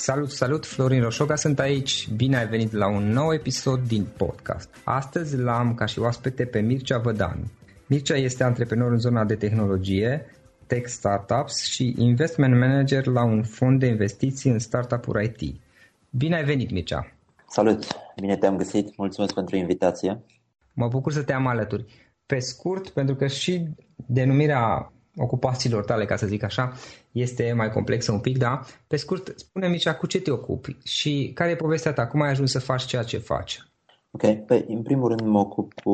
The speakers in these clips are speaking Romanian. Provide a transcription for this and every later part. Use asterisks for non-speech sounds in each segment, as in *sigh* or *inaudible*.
Salut, salut, Florin Roșoga sunt aici. Bine ai venit la un nou episod din podcast. Astăzi l-am ca și oaspete pe Mircea Vădan. Mircea este antreprenor în zona de tehnologie, tech startups și investment manager la un fond de investiții în startup-uri IT. Bine ai venit, Mircea! Salut! Bine te-am găsit! Mulțumesc pentru invitație! Mă bucur să te am alături. Pe scurt, pentru că și denumirea ocupațiilor tale, ca să zic așa, este mai complexă un pic, da? Pe scurt, spune-mi cu ce te ocupi și care e povestea ta? Cum ai ajuns să faci ceea ce faci? Ok, păi, în primul rând mă ocup cu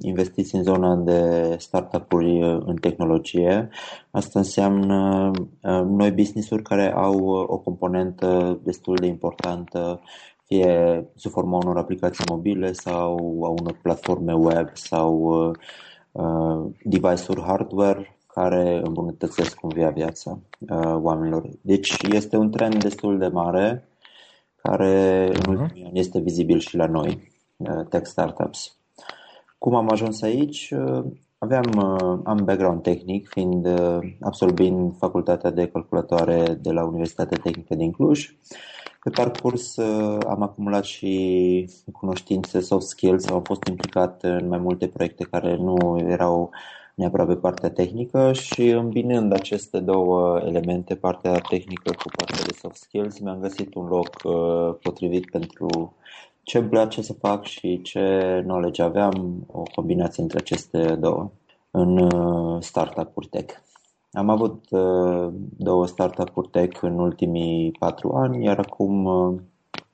investiții în zona de startup-uri în tehnologie. Asta înseamnă uh, noi business-uri care au o componentă destul de importantă fie sub forma unor aplicații mobile sau a unor platforme web sau uh, device-uri hardware care îmbunătățesc cumva viața uh, oamenilor. Deci este un trend destul de mare care în mhm. ultimii ani este vizibil și la noi, uh, tech startups. Cum am ajuns aici? Uh, aveam, uh, am background tehnic, fiind uh, absolvind facultatea de calculatoare de la Universitatea Tehnică din Cluj Pe parcurs am acumulat și cunoștințe soft skills, am fost implicat în mai multe proiecte care nu erau neapărat pe partea tehnică și îmbinând aceste două elemente, partea tehnică cu partea de soft skills, mi-am găsit un loc uh, potrivit pentru ce îmi place să fac și ce knowledge aveam, o combinație între aceste două în uh, startup-uri tech. Am avut uh, două startup-uri tech în ultimii patru ani, iar acum uh,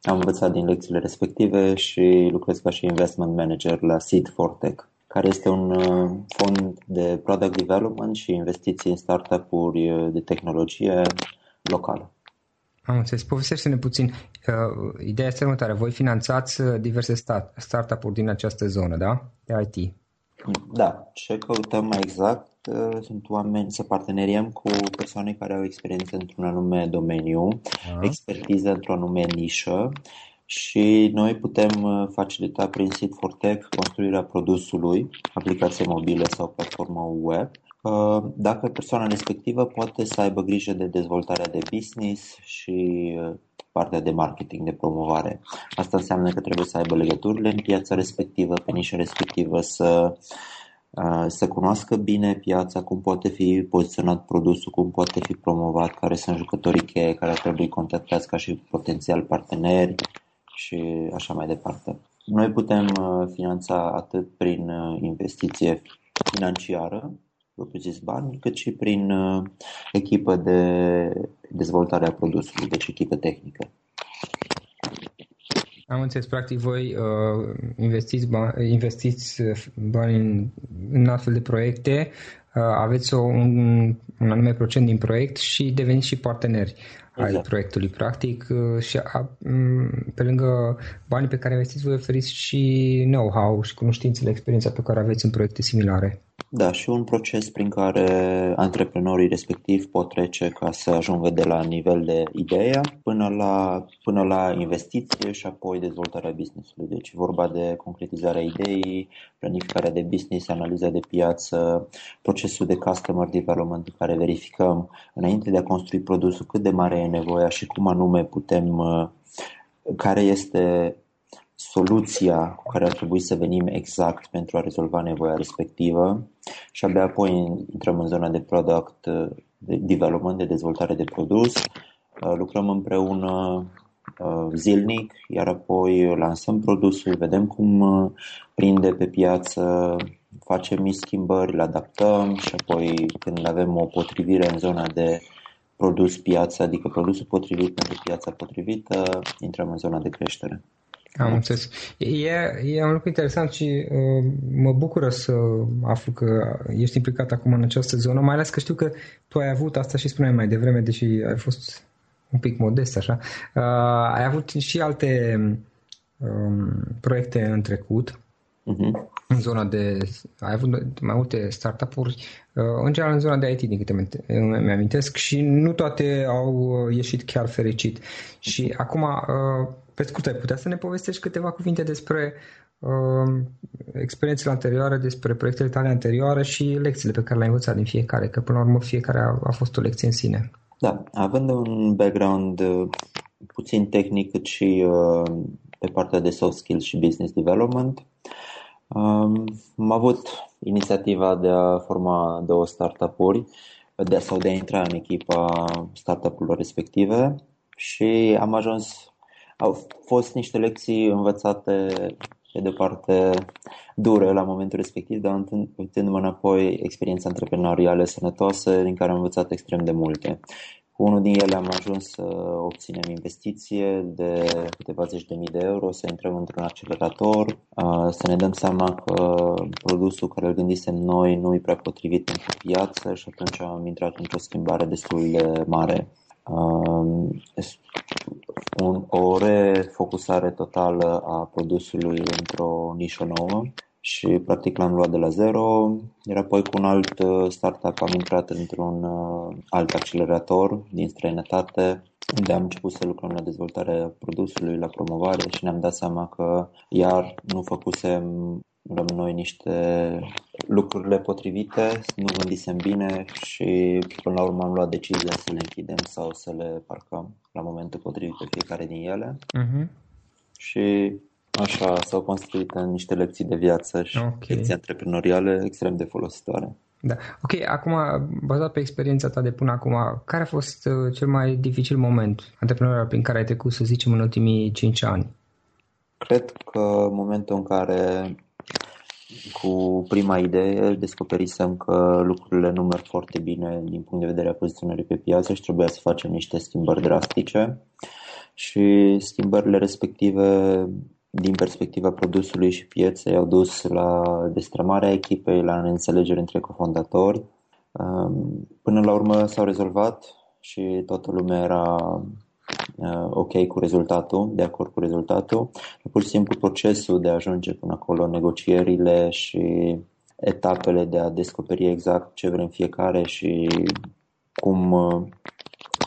am învățat din lecțiile respective și lucrez ca și investment manager la Seed for Tech care este un uh, fond de product development și investiții în startup-uri uh, de tehnologie locală. Am înțeles. Povestește-ne puțin. Uh, ideea este următoare. Voi finanțați uh, diverse start- startup-uri din această zonă, da? De IT. Da. Ce căutăm mai exact uh, sunt oameni să parteneriem cu persoane care au experiență într-un anume domeniu, uh-huh. expertiză într-o anume nișă și noi putem uh, facilita prin Seed for Tech construirea produsului, aplicație mobilă sau platformă web, uh, dacă persoana respectivă poate să aibă grijă de dezvoltarea de business și uh, partea de marketing, de promovare. Asta înseamnă că trebuie să aibă legăturile în piața respectivă, pe nișa respectivă, să să cunoască bine piața, cum poate fi poziționat produsul, cum poate fi promovat, care sunt jucătorii cheie care ar trebui contactați ca și potențial parteneri, și așa mai departe. Noi putem uh, finanța atât prin uh, investiție financiară, propriu-zis bani, cât și prin uh, echipă de dezvoltare a produsului, deci echipă tehnică. Am înțeles, practic voi uh, investiți, bani, investiți bani în, în astfel de proiecte, uh, aveți o, un, un anume procent din proiect și deveniți și parteneri exact. ai proiectului practic uh, și a, pe lângă banii pe care investiți voi oferiți și know-how și cunoștințele, experiența pe care aveți în proiecte similare. Da, și un proces prin care antreprenorii respectivi pot trece ca să ajungă de la nivel de idee până la, până la investiție și apoi dezvoltarea businessului. Deci vorba de concretizarea ideii, planificarea de business, analiza de piață, procesul de customer development în care verificăm înainte de a construi produsul cât de mare e nevoia și cum anume putem, uh, care este soluția cu care ar trebui să venim exact pentru a rezolva nevoia respectivă și abia apoi intrăm în zona de product de development, de dezvoltare de produs, uh, lucrăm împreună uh, zilnic, iar apoi lansăm produsul, vedem cum uh, prinde pe piață, facem mici schimbări, le adaptăm și apoi când avem o potrivire în zona de produs piață, adică produsul potrivit pentru piața potrivită, intrăm în zona de creștere. Am înțeles. E, e un lucru interesant și uh, mă bucură să aflu că ești implicat acum în această zonă, mai ales că știu că tu ai avut asta și spuneai mai devreme, deși ai fost un pic modest așa, uh, ai avut și alte um, proiecte în trecut uh-huh. în zona de, ai avut mai multe startup-uri, uh, în general în zona de IT, din câte mi amintesc, și nu toate au ieșit chiar fericit. Și acum uh, pe scurt, ai putea să ne povestești câteva cuvinte despre uh, experiențele anterioare, despre proiectele tale anterioare și lecțiile pe care le-ai învățat din fiecare, că până la urmă fiecare a, a fost o lecție în sine. Da, având un background uh, puțin tehnic cât și uh, pe partea de soft skills și business development, um, am avut inițiativa de a forma două startup-uri de, sau de a intra în echipa startup-urilor respective și am ajuns au fost niște lecții învățate pe de parte dure la momentul respectiv, dar uitându-mă înapoi experiența antreprenorială sănătoasă din care am învățat extrem de multe. Cu unul din ele am ajuns să obținem investiție de câteva zeci de mii de euro, să intrăm într-un accelerator, să ne dăm seama că produsul care îl gândisem noi nu e prea potrivit pentru piață și atunci am intrat într-o schimbare destul de mare un, o refocusare totală a produsului într-o nișă nouă și practic l-am luat de la zero, iar apoi cu un alt uh, startup am intrat într-un uh, alt accelerator din străinătate unde am început să lucrăm la dezvoltarea produsului, la promovare și ne-am dat seama că iar nu făcusem noi niște lucrurile potrivite, nu gândisem bine și până la urmă am luat decizia să le închidem sau să le parcăm la momentul potrivit pe fiecare din ele. Uh-huh. Și așa s-au construit în niște lecții de viață și okay. lecții antreprenoriale extrem de folositoare. Da. Ok, acum, bazat pe experiența ta de până acum, care a fost uh, cel mai dificil moment antreprenorial prin care ai trecut, să zicem, în ultimii 5 ani? Cred că momentul în care cu prima idee descoperisem că lucrurile nu merg foarte bine din punct de vedere a poziționării pe piață și trebuia să facem niște schimbări drastice și schimbările respective din perspectiva produsului și pieței au dus la destrămarea echipei, la neînțelegeri între cofondatori. Până la urmă s-au rezolvat și toată lumea era uh, ok cu rezultatul, de acord cu rezultatul. Pur și simplu procesul de a ajunge până acolo, negocierile și etapele de a descoperi exact ce vrem fiecare și cum, uh,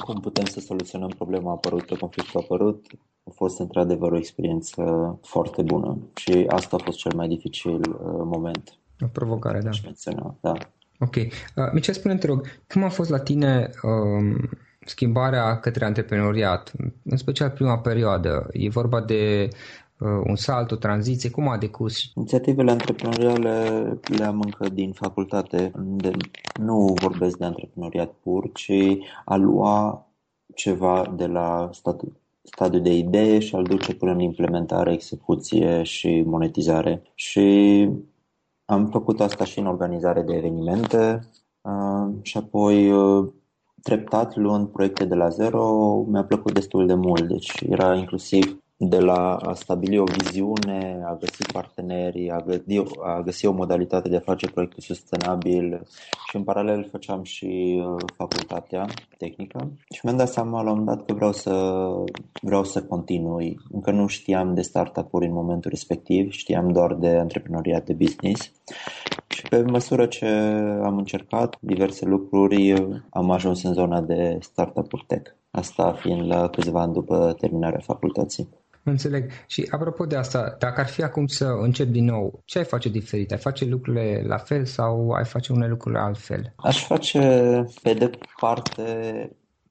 cum putem să soluționăm problema apărută, conflictul apărut, a fost într-adevăr o experiență foarte bună și asta a fost cel mai dificil uh, moment. O provocare, da. Menționa, da. Ok. Uh, Mircea, spune te rog, cum a fost la tine um, schimbarea către antreprenoriat, în special prima perioadă? E vorba de uh, un salt, o tranziție, cum a decurs? Inițiativele antreprenoriale le am încă din facultate, de, nu vorbesc de antreprenoriat pur, ci a lua ceva de la statul stadiu de idee și al duce până în implementare, execuție și monetizare. Și am făcut asta și în organizare de evenimente uh, și apoi uh, treptat luând proiecte de la zero mi-a plăcut destul de mult. Deci era inclusiv de la a stabili o viziune, a găsi parteneri, a găsi, a găsi o modalitate de a face proiectul sustenabil și în paralel făceam și uh, facultatea tehnică și mi-am dat seama la un moment dat că vreau să, vreau să continui. Încă nu știam de startup-uri în momentul respectiv, știam doar de antreprenoriat de business și pe măsură ce am încercat diverse lucruri, am ajuns în zona de startup-uri tech. Asta fiind la câțiva ani după terminarea facultății. Înțeleg. Și apropo de asta, dacă ar fi acum să încep din nou, ce ai face diferit? Ai face lucrurile la fel sau ai face unele lucruri altfel? Aș face, pe de parte,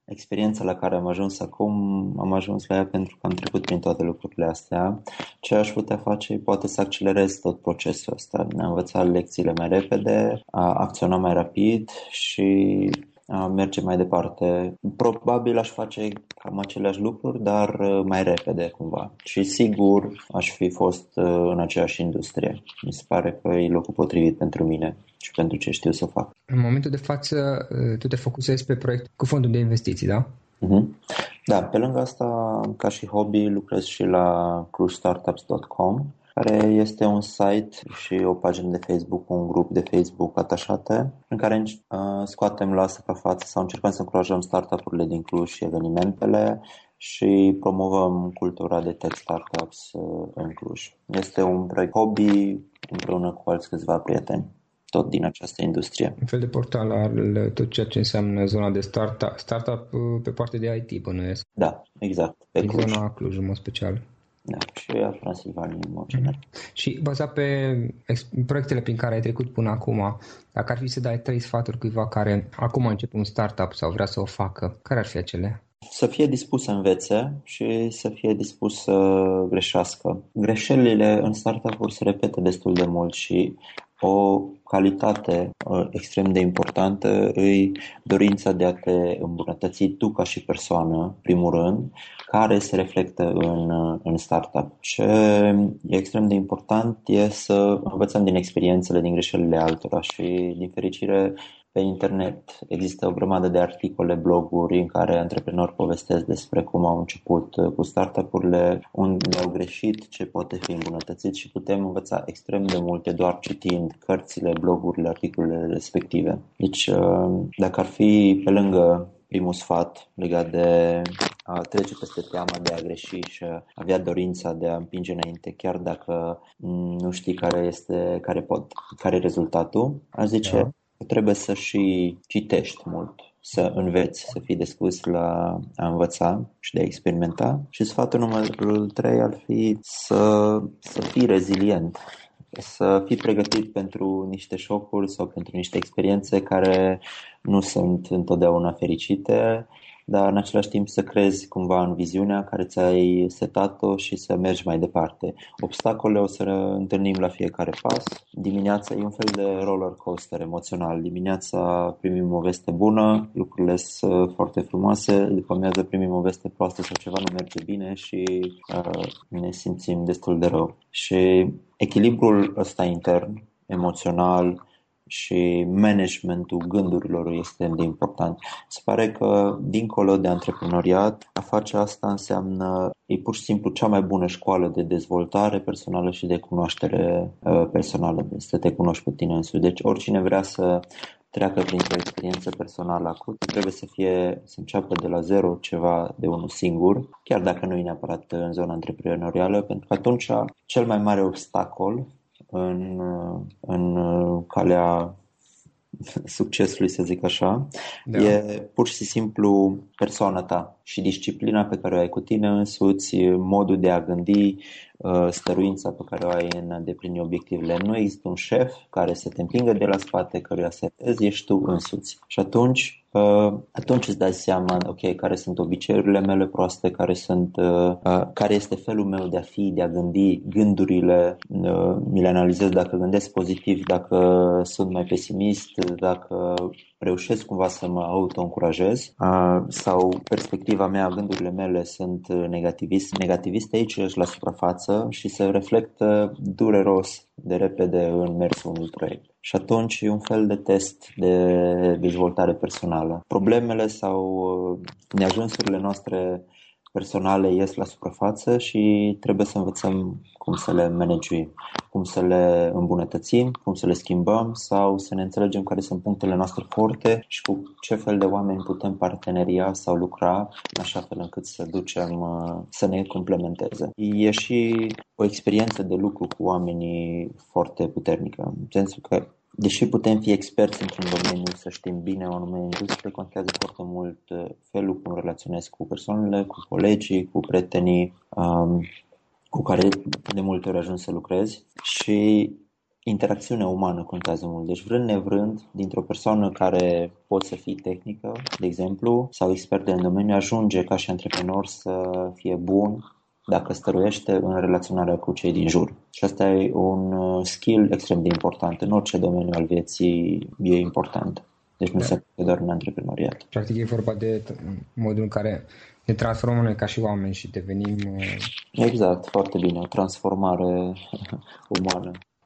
experiența la care am ajuns acum, am ajuns la ea pentru că am trecut prin toate lucrurile astea. Ce aș putea face poate să accelerez tot procesul ăsta. Ne-am învățat lecțiile mai repede, a acționa mai rapid și merge mai departe. Probabil aș face cam aceleași lucruri, dar uh, mai repede cumva. Și sigur aș fi fost uh, în aceeași industrie. Mi se pare că e locul potrivit pentru mine și pentru ce știu să fac. În momentul de față, uh, tu te focusezi pe proiect cu fondul de investiții, da? Uh-huh. Da, pe lângă asta, ca și hobby, lucrez și la cruistartups.com care este un site și o pagină de Facebook, un grup de Facebook atașate, în care uh, scoatem la suprafață sau încercăm să încurajăm startup-urile din Cluj și evenimentele și promovăm cultura de tech startups uh, în Cluj. Este un proiect hobby împreună cu alți câțiva prieteni tot din această industrie. Un fel de portal al tot ceea ce înseamnă zona de startup, startup uh, pe partea de IT, bănuiesc. Da, exact. Pe Cluj. zona Cluj, în mod special. Da, și aș Transilvaniei în mod general. Și bazat pe proiectele prin care ai trecut până acum, dacă ar fi să dai trei sfaturi cuiva care acum începe un startup sau vrea să o facă, care ar fi acele? Să fie dispus să învețe și să fie dispus să greșească. Greșelile în startup-uri se repetă destul de mult și o calitate uh, extrem de importantă îi dorința de a te îmbunătăți tu ca și persoană, primul rând, care se reflectă în, uh, în startup. Ce e extrem de important e să învățăm din experiențele, din greșelile altora și, din fericire, pe internet există o grămadă de articole, bloguri în care antreprenori povestesc despre cum au început uh, cu startup-urile, unde au greșit, ce poate fi îmbunătățit și putem învăța extrem de multe doar citind cărțile, blogurile, articolele respective. Deci, uh, dacă ar fi pe lângă primul sfat legat de a trece peste teama de a greși și a avea dorința de a împinge înainte, chiar dacă nu știi care este, care pot, care e rezultatul, aș zice da trebuie să și citești mult, să înveți, să fii dispus la a învăța și de a experimenta. Și sfatul numărul 3 ar fi să, să fii rezilient. să fii pregătit pentru niște șocuri sau pentru niște experiențe care nu sunt întotdeauna fericite dar în același timp să crezi cumva în viziunea care ți-ai setat-o și să mergi mai departe. Obstacole o să întâlnim la fiecare pas. Dimineața e un fel de roller coaster emoțional. Dimineața primim o veste bună, lucrurile sunt foarte frumoase, după amiază primim o veste proastă sau ceva nu merge bine și uh, ne simțim destul de rău. Și echilibrul ăsta intern, emoțional, și managementul gândurilor este de important. Se pare că, dincolo de antreprenoriat, a face asta înseamnă, e pur și simplu cea mai bună școală de dezvoltare personală și de cunoaștere uh, personală, să te cunoști pe tine însuți. Deci oricine vrea să treacă printr-o experiență personală acută, trebuie să fie, să înceapă de la zero ceva de unul singur, chiar dacă nu e neapărat în zona antreprenorială, pentru că atunci cel mai mare obstacol în, în calea succesului, să zic așa, da. e pur și simplu persoana ta și disciplina pe care o ai cu tine însuți, modul de a gândi, uh, stăruința pe care o ai în a îndeplini obiectivele. Nu există un șef care să te împingă de la spate, căruia să ești tu însuți. Și atunci Uh, atunci îți dai seama, ok, care sunt obiceiurile mele proaste, care, sunt, uh, uh, care este felul meu de a fi, de a gândi, gândurile, uh, mi le analizez dacă gândesc pozitiv, dacă sunt mai pesimist, dacă reușesc cumva să mă auto-încurajez uh, sau perspectiva mea, gândurile mele sunt negativiste, negativiste aici la suprafață și se reflectă dureros de repede în mersul unui proiect. Și atunci e un fel de test de dezvoltare personală. Problemele sau uh, neajunsurile noastre personale ies la suprafață și trebuie să învățăm cum să le managuim, cum să le îmbunătățim, cum să le schimbăm sau să ne înțelegem care sunt punctele noastre forte și cu ce fel de oameni putem parteneria sau lucra în așa fel încât să ducem, uh, să ne complementeze. E și o experiență de lucru cu oamenii foarte puternică, în sensul că Deși putem fi experți într-un domeniu, să știm bine o anume industrie, contează foarte mult uh, felul cum relaționez cu persoanele, cu colegii, cu prietenii um, cu care de multe ori ajung să lucrezi și interacțiunea umană contează mult. Deci vrând nevrând, dintr-o persoană care poate să fie tehnică, de exemplu, sau expert în domeniu, ajunge ca și antreprenor să fie bun dacă stăruiește în relaționarea cu cei din jur. Și asta e un uh, skill extrem de important. În orice domeniu al vieții e important. Deci nu da. se poate doar în antreprenoriat. Practic e vorba de modul în care ne transformăm noi ca și oameni și devenim... Uh, exact, foarte bine. O transformare *laughs* umană.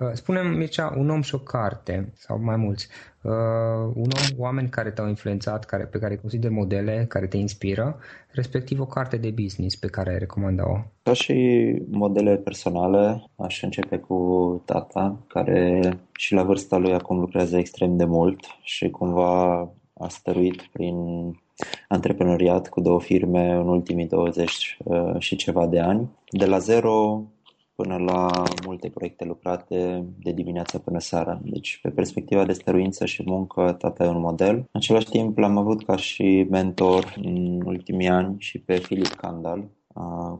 Uh, Spune-mi, Mircea, un om și o carte, sau mai mulți, uh, un om, oameni care te-au influențat, care, pe care îi consider modele, care te inspiră, respectiv o carte de business pe care ai recomanda-o. Ca și modele personale, aș începe cu tata, care și la vârsta lui acum lucrează extrem de mult și cumva a stăruit prin antreprenoriat cu două firme în ultimii 20 uh, și ceva de ani. De la zero până la multe proiecte lucrate de dimineața până seara. Deci, pe perspectiva de stăruință și muncă, tata e un model. În același timp, l-am avut ca și mentor în ultimii ani și pe Filip Candal,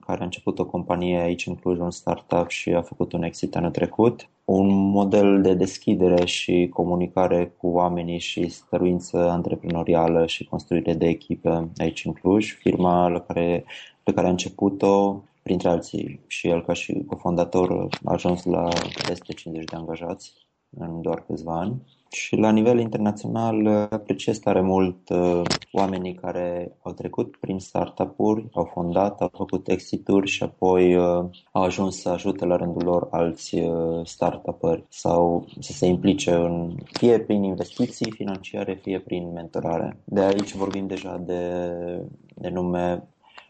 care a început o companie aici în Cluj, un startup și a făcut un exit anul trecut. Un model de deschidere și comunicare cu oamenii și stăruință antreprenorială și construire de echipe aici în Cluj. Firma la care, pe care a început-o printre alții și el ca și cofondator a ajuns la peste 50 de angajați în doar câțiva ani. Și la nivel internațional apreciez tare mult uh, oamenii care au trecut prin startup-uri, au fondat, au făcut exit-uri și apoi uh, au ajuns să ajute la rândul lor alți uh, startup-uri sau să se implice în, fie prin investiții financiare, fie prin mentorare. De aici vorbim deja de, de nume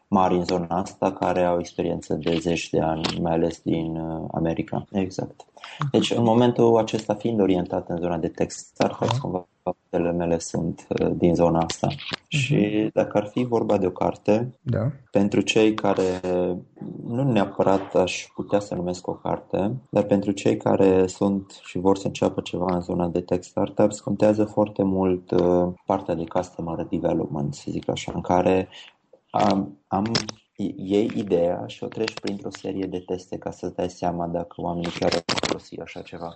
mari în zona asta care au experiență de zeci de ani, mai ales din uh, America. Exact. Deci, în momentul acesta, fiind orientat în zona de tech startups, cumva faptele mele sunt uh, din zona asta. Uh-huh. Și dacă ar fi vorba de o carte, da. pentru cei care nu neapărat aș putea să numesc o carte, dar pentru cei care sunt și vor să înceapă ceva în zona de tech startups, contează foarte mult uh, partea de customer development, să zic așa, în care am, am iei ideea și o treci printr-o serie de teste ca să-ți dai seama dacă oamenii chiar au folosi așa ceva.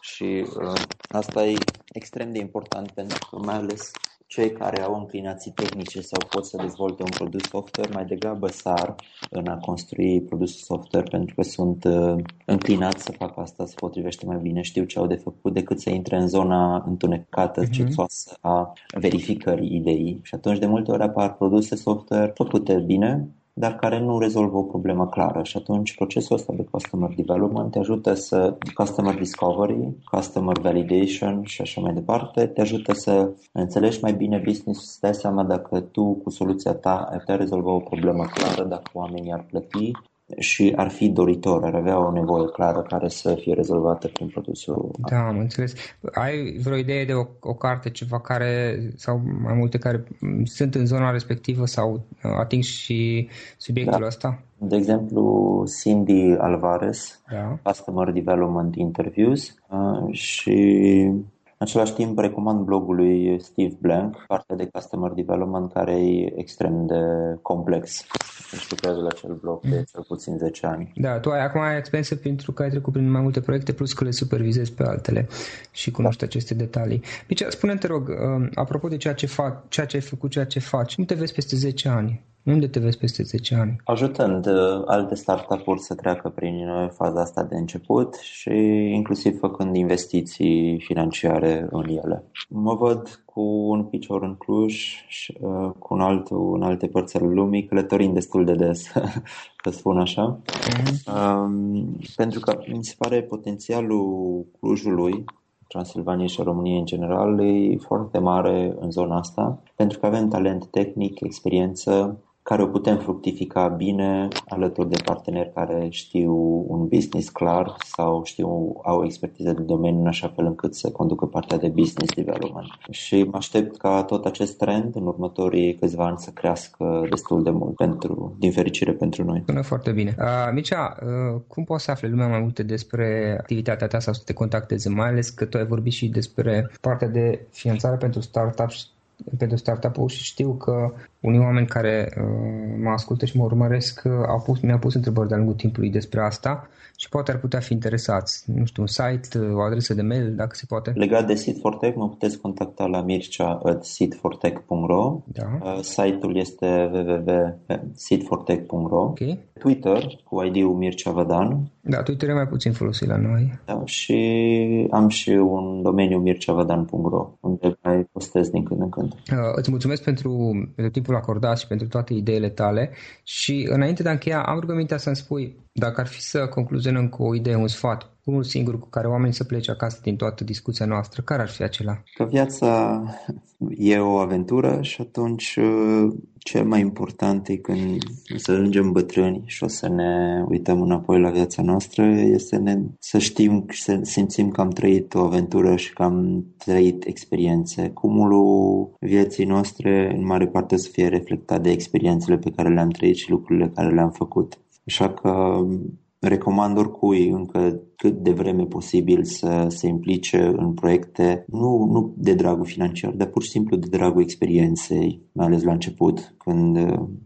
Și uh, asta e extrem de important pentru că mai ales cei care au înclinații tehnice sau pot să dezvolte un produs software mai degrabă sar în a construi produsul software pentru că sunt uh, înclinați să facă asta, se potrivește mai bine, știu ce au de făcut decât să intre în zona întunecată, uh-huh. cițoasă a verificării ideii. Și atunci de multe ori apar produse software făcute bine, dar care nu rezolvă o problemă clară. Și atunci procesul ăsta de customer development te ajută să customer discovery, customer validation și așa mai departe, te ajută să înțelegi mai bine business, să dai seama dacă tu cu soluția ta ai putea rezolva o problemă clară, dacă oamenii ar plăti și ar fi doritor, ar avea o nevoie clară care să fie rezolvată prin produsul. Da, am înțeles. Ai vreo idee de o, o carte, ceva care, sau mai multe care sunt în zona respectivă sau uh, ating și subiectul da. ăsta? De exemplu, Cindy Alvarez, da. Customer Development Interviews uh, și în același timp, recomand blogul lui Steve Blank, partea de Customer Development, care e extrem de complex. Deci lucrez la acel blog de cel puțin 10 ani. Da, tu ai acum ai experiență pentru că ai trecut prin mai multe proiecte, plus că le supervizezi pe altele și cunoști da. aceste detalii. Bine, spune-te, rog, um, apropo de ceea ce, fac, ceea ce ai făcut, ceea ce faci, cum te vezi peste 10 ani? Unde te vezi peste 10 ani? Ajutând uh, alte startup-uri să treacă prin uh, faza asta de început și inclusiv făcând investiții financiare în ele. Mă văd cu un picior în Cluj și uh, cu un altul în alte părți ale lumii, călătorind destul de des, *laughs* să spun așa. Mm-hmm. Um, pentru că mi se pare potențialul Clujului Transilvania și România în general e foarte mare în zona asta, pentru că avem talent tehnic, experiență care o putem fructifica bine alături de parteneri care știu un business clar sau știu, au expertiză de domeniu în așa fel încât să conducă partea de business development. Și mă aștept ca tot acest trend în următorii câțiva ani să crească destul de mult pentru, din fericire pentru noi. Sună foarte bine. Uh, Mircea, uh, cum poți să afle lumea mai multe despre activitatea ta sau să te contacteze, mai ales că tu ai vorbit și despre partea de finanțare pentru startup pentru startup-uri și știu că unii oameni care uh, mă ascultă și mă urmăresc uh, au pus, mi-au pus întrebări de-a lungul timpului despre asta și poate ar putea fi interesați. Nu știu, un site, uh, o adresă de mail, dacă se poate. Legat de Seed for Tech, mă puteți contacta la mircea.seedfortech.ro da. Uh, site-ul este www.seedfortech.ro okay. Twitter cu ID-ul Mircea Vădan. Da, Twitter e mai puțin folosit la noi. Da, și am și un domeniu mirceavadan.ro unde mai postez din când în când. Uh, îți mulțumesc pentru, pentru timpul acordat și pentru toate ideile tale. Și înainte de a încheia am rugămintea să-mi spui dacă ar fi să concluzionăm cu o idee, un sfat, unul singur cu care oamenii să plece acasă din toată discuția noastră, care ar fi acela? Că viața e o aventură și atunci uh, cel mai important e când să ajungem bătrâni și o să ne uităm înapoi la viața noastră, este ne, să știm, să simțim că am trăit o aventură și că am trăit experiențe. Cumulul vieții noastre în mare parte să fie reflectat de experiențele pe care le-am trăit și lucrurile care le-am făcut. Așa că recomand oricui încă cât de vreme posibil să se implice în proiecte, nu, nu de dragul financiar, dar pur și simplu de dragul experienței, mai ales la început, când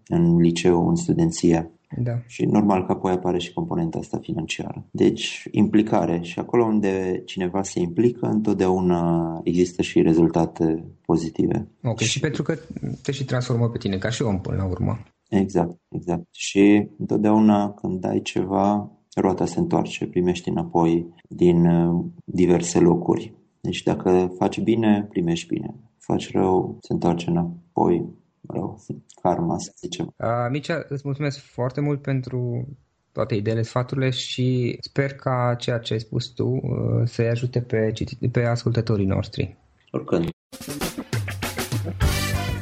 în liceu, în studenție. Da. Și normal că apoi apare și componenta asta financiară. Deci, implicare. Și acolo unde cineva se implică, întotdeauna există și rezultate pozitive. Ok, și, și pentru că te și transformă pe tine ca și om până la urmă. Exact, exact. Și întotdeauna când dai ceva, roata se întoarce, primești înapoi din uh, diverse locuri. Deci dacă faci bine, primești bine. Faci rău, se întoarce înapoi rău. Karma, să zicem. Uh, Micea, îți mulțumesc foarte mult pentru toate ideile, sfaturile și sper ca ceea ce ai spus tu uh, să-i ajute pe, pe ascultătorii noștri. Oricând.